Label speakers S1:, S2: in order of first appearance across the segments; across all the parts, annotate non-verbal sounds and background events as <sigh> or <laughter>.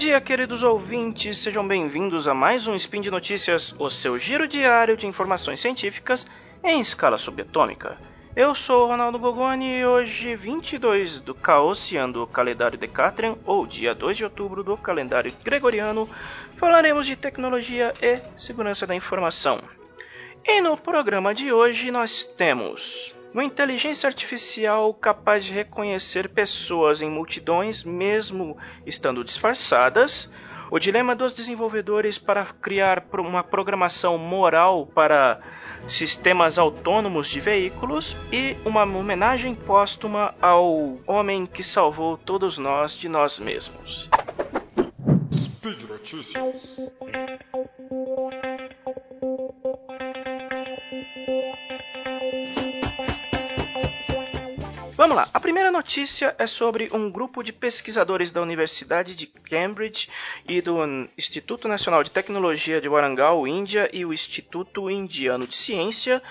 S1: Dia, queridos ouvintes, sejam bem-vindos a mais um Spin de Notícias, o seu giro diário de informações científicas em escala subatômica. Eu sou o Ronaldo Bogoni e hoje, 22 do Caossiano do calendário Decatrian, ou dia 2 de outubro do calendário Gregoriano, falaremos de tecnologia e segurança da informação. E no programa de hoje nós temos uma inteligência artificial capaz de reconhecer pessoas em multidões, mesmo estando disfarçadas, o dilema dos desenvolvedores para criar uma programação moral para sistemas autônomos de veículos e uma homenagem póstuma ao homem que salvou todos nós de nós mesmos. Speed Notícias. Vamos lá. A primeira notícia é sobre um grupo de pesquisadores da Universidade de Cambridge e do Instituto Nacional de Tecnologia de Warangal, Índia, e o Instituto Indiano de Ciência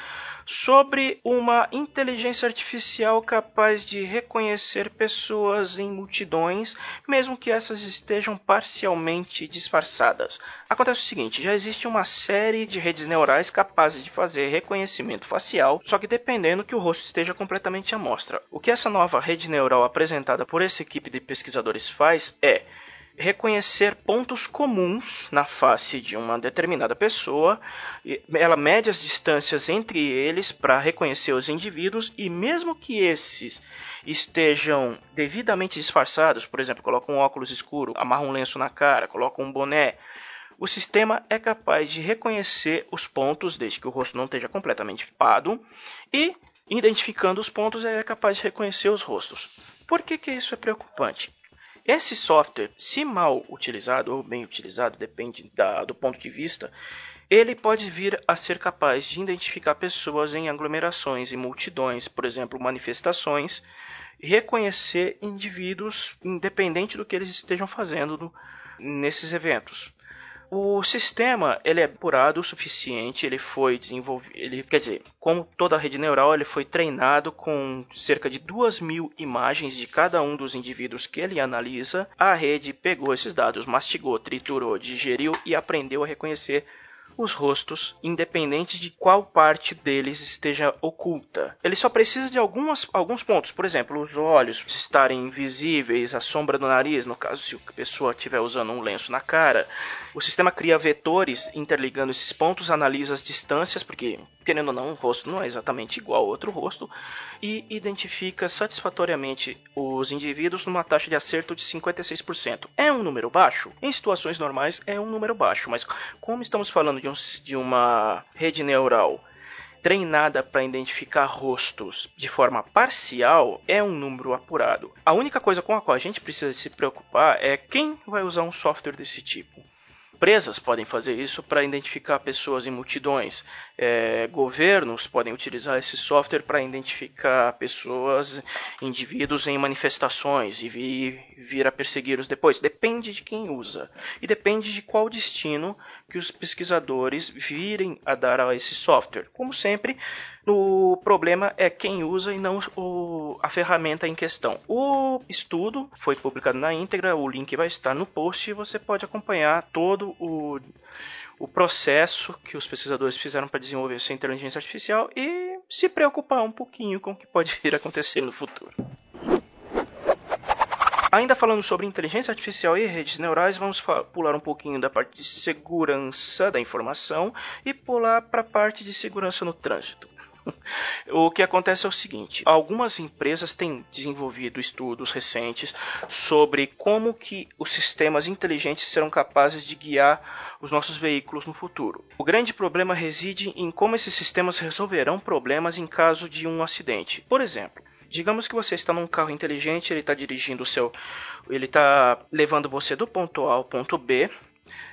S1: sobre uma inteligência artificial capaz de reconhecer pessoas em multidões, mesmo que essas estejam parcialmente disfarçadas. Acontece o seguinte: já existe uma série de redes neurais capazes de fazer reconhecimento facial, só que dependendo que o rosto esteja completamente à mostra. O que essa nova rede neural apresentada por essa equipe de pesquisadores faz é reconhecer pontos comuns na face de uma determinada pessoa, ela mede as distâncias entre eles para reconhecer os indivíduos e mesmo que esses estejam devidamente disfarçados, por exemplo, colocam um óculos escuro, amarram um lenço na cara, colocam um boné, o sistema é capaz de reconhecer os pontos desde que o rosto não esteja completamente pado e identificando os pontos é capaz de reconhecer os rostos. Por que, que isso é preocupante? Esse software, se mal utilizado ou bem utilizado, depende da, do ponto de vista, ele pode vir a ser capaz de identificar pessoas em aglomerações e multidões, por exemplo, manifestações, reconhecer indivíduos independente do que eles estejam fazendo no, nesses eventos. O sistema ele é apurado o suficiente, ele foi desenvolvido, ele quer dizer, como toda a rede neural, ele foi treinado com cerca de duas mil imagens de cada um dos indivíduos que ele analisa. A rede pegou esses dados, mastigou, triturou, digeriu e aprendeu a reconhecer os rostos, independente de qual parte deles esteja oculta. Ele só precisa de algumas, alguns pontos, por exemplo, os olhos estarem visíveis, a sombra do nariz, no caso se a pessoa estiver usando um lenço na cara. O sistema cria vetores interligando esses pontos, analisa as distâncias, porque, querendo ou não, um rosto não é exatamente igual ao outro rosto, e identifica satisfatoriamente os indivíduos numa taxa de acerto de 56%. É um número baixo? Em situações normais é um número baixo, mas como estamos falando de um, de uma rede neural treinada para identificar rostos de forma parcial é um número apurado. A única coisa com a qual a gente precisa se preocupar é quem vai usar um software desse tipo. Empresas podem fazer isso para identificar pessoas em multidões. É, governos podem utilizar esse software para identificar pessoas, indivíduos em manifestações e vir, vir a persegui-los depois. Depende de quem usa e depende de qual destino que os pesquisadores virem a dar a esse software. Como sempre, o problema é quem usa e não o, a ferramenta em questão. O estudo foi publicado na íntegra, o link vai estar no post e você pode acompanhar todo o, o processo que os pesquisadores fizeram para desenvolver essa inteligência artificial e se preocupar um pouquinho com o que pode vir a acontecer no futuro. Ainda falando sobre inteligência artificial e redes neurais, vamos pular um pouquinho da parte de segurança da informação e pular para a parte de segurança no trânsito. <laughs> O que acontece é o seguinte: algumas empresas têm desenvolvido estudos recentes sobre como que os sistemas inteligentes serão capazes de guiar os nossos veículos no futuro. O grande problema reside em como esses sistemas resolverão problemas em caso de um acidente. Por exemplo, Digamos que você está num carro inteligente, ele está dirigindo o seu. Ele está levando você do ponto A ao ponto B,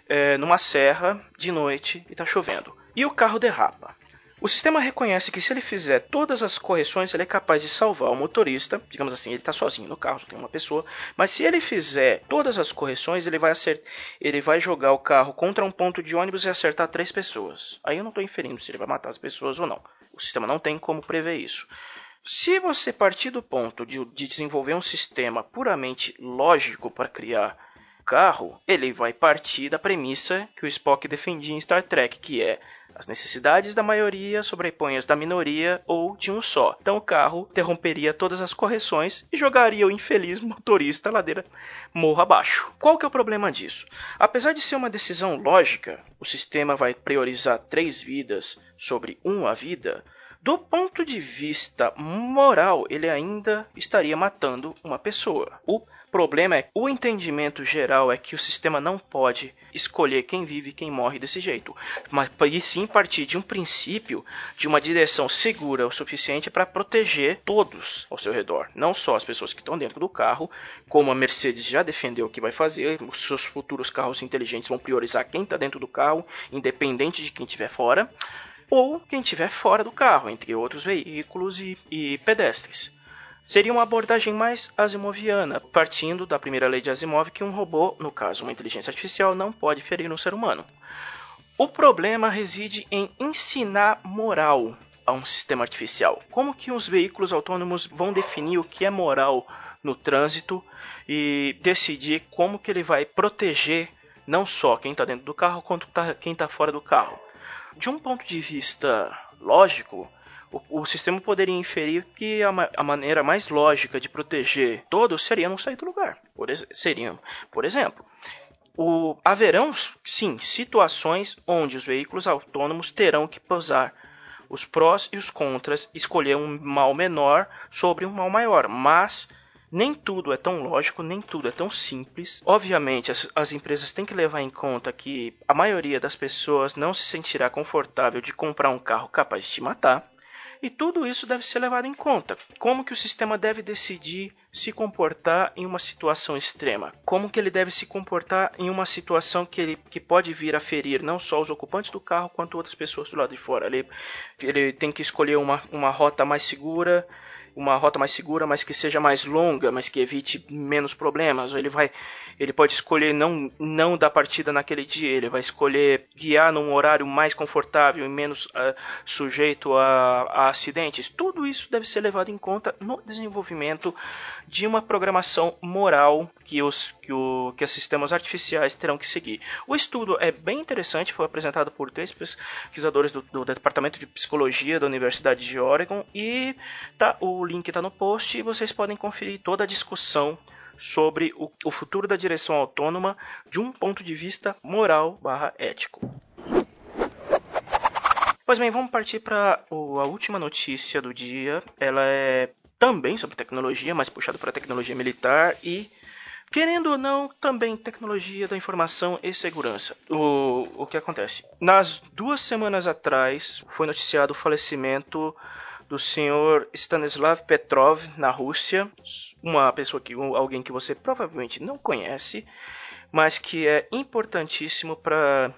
S1: é, numa serra, de noite e está chovendo. E o carro derrapa. O sistema reconhece que se ele fizer todas as correções, ele é capaz de salvar o motorista. Digamos assim, ele está sozinho no carro, só tem uma pessoa. Mas se ele fizer todas as correções, ele vai, acert... ele vai jogar o carro contra um ponto de ônibus e acertar três pessoas. Aí eu não estou inferindo se ele vai matar as pessoas ou não. O sistema não tem como prever isso. Se você partir do ponto de, de desenvolver um sistema puramente lógico para criar carro, ele vai partir da premissa que o Spock defendia em Star Trek, que é as necessidades da maioria sobrepõem as da minoria ou de um só. Então o carro interromperia todas as correções e jogaria o infeliz motorista ladeira morro abaixo. Qual que é o problema disso? Apesar de ser uma decisão lógica, o sistema vai priorizar três vidas sobre uma vida. Do ponto de vista moral, ele ainda estaria matando uma pessoa. O problema é o entendimento geral é que o sistema não pode escolher quem vive e quem morre desse jeito, mas sim partir de um princípio de uma direção segura o suficiente para proteger todos ao seu redor, não só as pessoas que estão dentro do carro, como a Mercedes já defendeu que vai fazer, os seus futuros carros inteligentes vão priorizar quem está dentro do carro, independente de quem estiver fora, ou quem estiver fora do carro, entre outros veículos e, e pedestres. Seria uma abordagem mais asimoviana, partindo da primeira lei de Asimov que um robô, no caso uma inteligência artificial, não pode ferir um ser humano. O problema reside em ensinar moral a um sistema artificial. Como que os veículos autônomos vão definir o que é moral no trânsito e decidir como que ele vai proteger não só quem está dentro do carro, quanto tá, quem está fora do carro. De um ponto de vista lógico, o, o sistema poderia inferir que a, a, maneira mais lógica de proteger todos seria não sair do lugar. Por, seriam, por exemplo, o, haverão, sim, situações onde os veículos autônomos terão que posar os prós e os contras, escolher um mal menor sobre um mal maior, mas nem tudo é tão lógico, nem tudo é tão simples. Obviamente, as, as, empresas têm que levar em conta que a maioria das pessoas não se sentirá confortável de comprar um carro capaz de te matar. E tudo isso deve ser levado em conta. Como que o sistema deve decidir se comportar em uma situação extrema? Como que ele deve se comportar em uma situação que, ele, que pode vir a ferir não só os ocupantes do carro, quanto outras pessoas do lado de fora? Ele, ele tem que escolher uma, uma rota mais segura, uma rota mais segura, mas que seja mais longa, mas que evite menos problemas. Ou ele vai, ele pode escolher não não dar partida naquele dia, ele vai escolher guiar num horário mais confortável e menos uh, sujeito a, a, acidentes. Tudo isso deve ser levado em conta no desenvolvimento de uma programação moral que os que, o, que os sistemas artificiais terão que seguir. O estudo é bem interessante, foi apresentado por três pesquisadores do, do Departamento de Psicologia da Universidade de Oregon e tá o link está no post e vocês podem conferir toda a discussão sobre o, o futuro da direção autônoma de um ponto de vista moral barra ético. Pois bem, vamos partir para a última notícia do dia. Ela é também sobre tecnologia, mas puxada para tecnologia militar e, querendo ou não, também tecnologia da informação e segurança. O, o que acontece? Nas duas semanas atrás foi noticiado o falecimento do senhor Stanislav Petrov na Rússia, uma pessoa que alguém que você provavelmente não conhece, mas que é importantíssimo para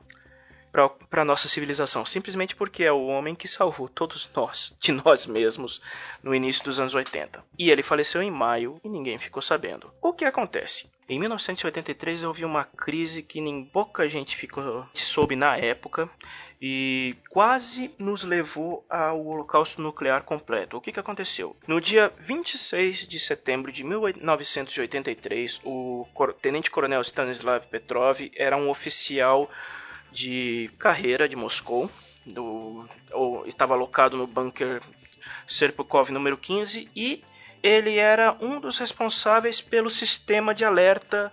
S1: para a nossa civilização, simplesmente porque é o homem que salvou todos nós, de nós mesmos, no início dos anos 80. E ele faleceu em maio e ninguém ficou sabendo. O que acontece? Em 1983 houve uma crise que nem pouca gente ficou soube na época e quase nos levou ao holocausto nuclear completo. O que, que aconteceu? No dia 26 de setembro de 1983, o tenente-coronel Stanislav Petrov era um oficial de carreira de Moscou, estava alocado no bunker Serpukov número 15 e ele era um dos responsáveis pelo sistema de alerta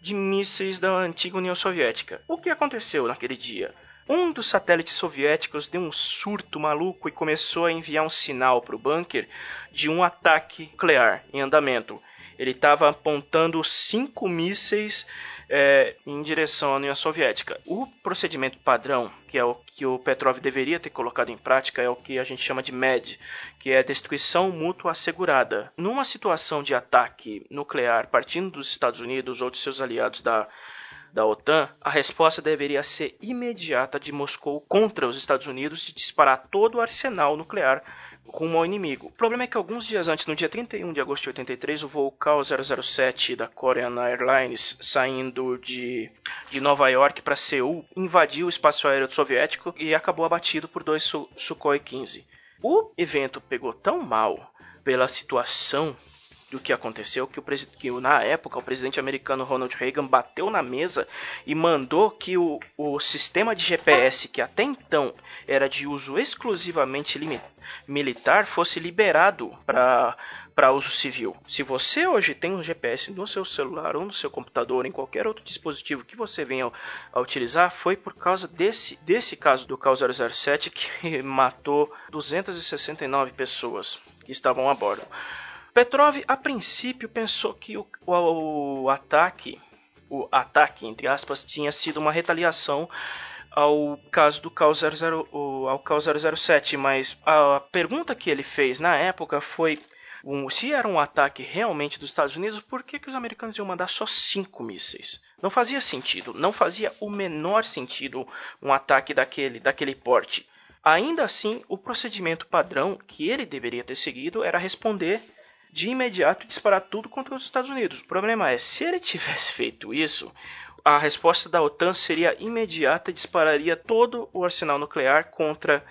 S1: de mísseis da antiga União Soviética. O que aconteceu naquele dia? Um dos satélites soviéticos deu um surto maluco e começou a enviar um sinal para o bunker de um ataque nuclear em andamento. Ele estava apontando cinco mísseis é, em direção à União Soviética. O procedimento padrão, que é o que o Petrov deveria ter colocado em prática, é o que a gente chama de MED, que é destruição mútua assegurada. Numa situação de ataque nuclear partindo dos Estados Unidos ou de seus aliados da da OTAN, a resposta deveria ser imediata de Moscou contra os Estados Unidos de disparar todo o arsenal nuclear rumo ao inimigo. O problema é que alguns dias antes, no dia 31 de agosto de 83, o voo KAO 007 da Korean Airlines, saindo de, de Nova York para Seul, invadiu o espaço aéreo soviético e acabou abatido por dois Su Sukhoi 15. O evento pegou tão mal pela situação do que aconteceu, que, o, que na época o presidente americano Ronald Reagan bateu na mesa e mandou que o, o sistema de GPS, que até então era de uso exclusivamente militar, fosse liberado para uso civil. Se você hoje tem um GPS no seu celular ou no seu computador, em qualquer outro dispositivo que você venha a utilizar, foi por causa desse, desse caso do CAL 007 que <laughs> matou 269 pessoas que estavam a bordo. Petrov, a princípio, pensou que o, o, o ataque, o ataque, entre aspas, tinha sido uma retaliação ao caso do CAL, 00, ao CAL 007, mas a pergunta que ele fez na época foi um, se era um ataque realmente dos Estados Unidos, por que, que os americanos iam mandar só cinco mísseis? Não fazia sentido, não fazia o menor sentido um ataque daquele, daquele porte. Ainda assim, o procedimento padrão que ele deveria ter seguido era responder de imediato disparar tudo contra os Estados Unidos. O problema é, se ele tivesse <laughs> feito isso, a resposta da OTAN seria imediata e dispararia todo o arsenal nuclear contra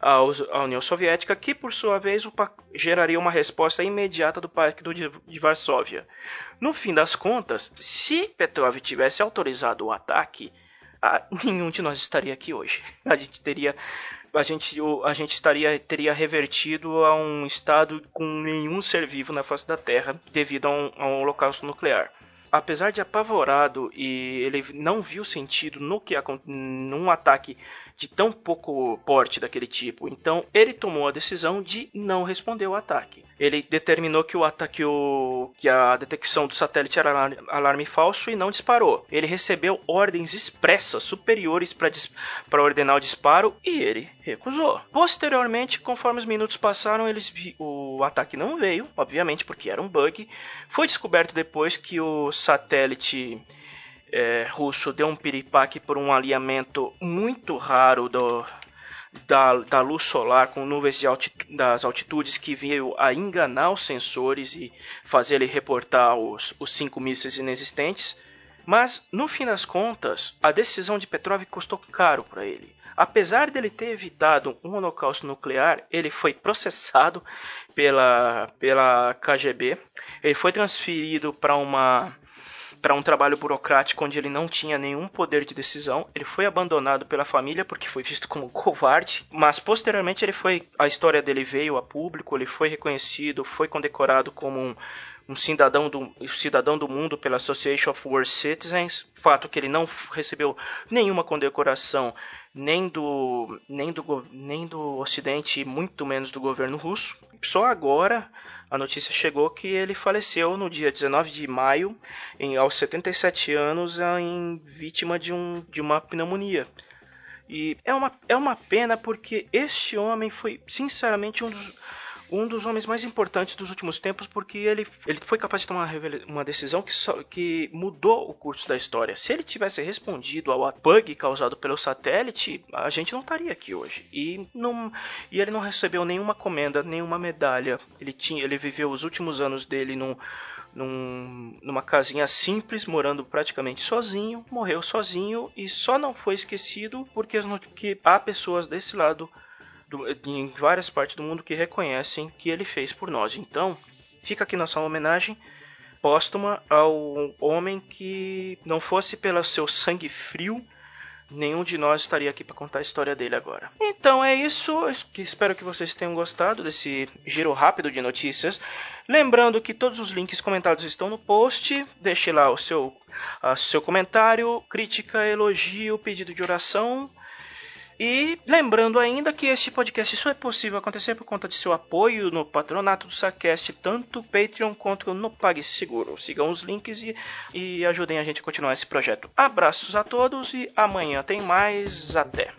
S1: a União Soviética, que por sua vez geraria uma resposta imediata do Pacto de Varsóvia. No fim das contas, se Petrov tivesse autorizado o ataque, nenhum de nós estaria aqui hoje. <laughs> A gente teria a gente, a gente estaria, teria revertido a um estado com nenhum ser vivo na face da Terra devido a um, a um holocausto nuclear. Apesar de apavorado e ele não viu sentido no que num ataque de tão pouco porte daquele tipo. Então ele tomou a decisão de não responder ao ataque. Ele determinou que o ataque, o, que a detecção do satélite era alarme falso e não disparou. Ele recebeu ordens expressas superiores para ordenar o disparo e ele recusou. Posteriormente, conforme os minutos passaram, eles o ataque não veio, obviamente porque era um bug. Foi descoberto depois que o satélite é, russo deu um piripaque por um alinhamento muito raro do, da, da luz solar com nuvens das altitudes que veio a enganar os sensores e fazer ele reportar os, os cinco mísseis inexistentes. Mas, no fim das contas, a decisão de Petrov custou caro para ele. Apesar dele ter evitado um holocausto nuclear, ele foi processado pela, pela KGB. Ele foi transferido para uma para um trabalho burocrático onde ele não tinha nenhum poder de decisão. Ele foi abandonado pela família porque foi visto como <laughs> covarde, mas posteriormente ele foi a história dele veio a público, ele foi reconhecido, foi condecorado como um, um cidadão do, cidadão do mundo pela Association of World Citizens, fato que ele não recebeu nenhuma condecoração nem do, nem do, nem do Ocidente, muito menos do governo russo. Só agora a notícia chegou que ele faleceu no dia 19 de maio, em, aos 77 anos, em vítima de, um, de uma pneumonia. E é uma, é uma pena porque este homem foi, sinceramente, um dos um dos homens mais importantes dos últimos tempos, porque ele, ele foi capaz de tomar uma decisão que, que mudou o curso da história. Se ele tivesse respondido ao bug causado pelo satélite, a gente não estaria aqui hoje. E, não, e ele não recebeu nenhuma comenda, nenhuma medalha. Ele, tinha, ele viveu os últimos anos dele num, num, numa casinha simples, morando praticamente sozinho, morreu sozinho e só não foi esquecido porque que há pessoas desse lado do, em várias partes do mundo que reconhecem que ele fez por nós. Então, fica aqui nossa homenagem póstuma ao homem que não fosse pelo seu sangue frio, nenhum de nós estaria aqui para contar a história dele agora. Então é isso, espero que vocês tenham gostado desse giro rápido de notícias. Lembrando que todos os links comentados estão no post, deixe lá o seu, o seu comentário, crítica, elogio, pedido de oração e lembrando ainda que este podcast só é possível acontecer por conta de seu apoio no patronato do Sacast, tanto Patreon quanto no PagSeguro. Sigam os links e, e ajudem a gente a continuar esse projeto. Abraços a todos e amanhã tem mais. Até!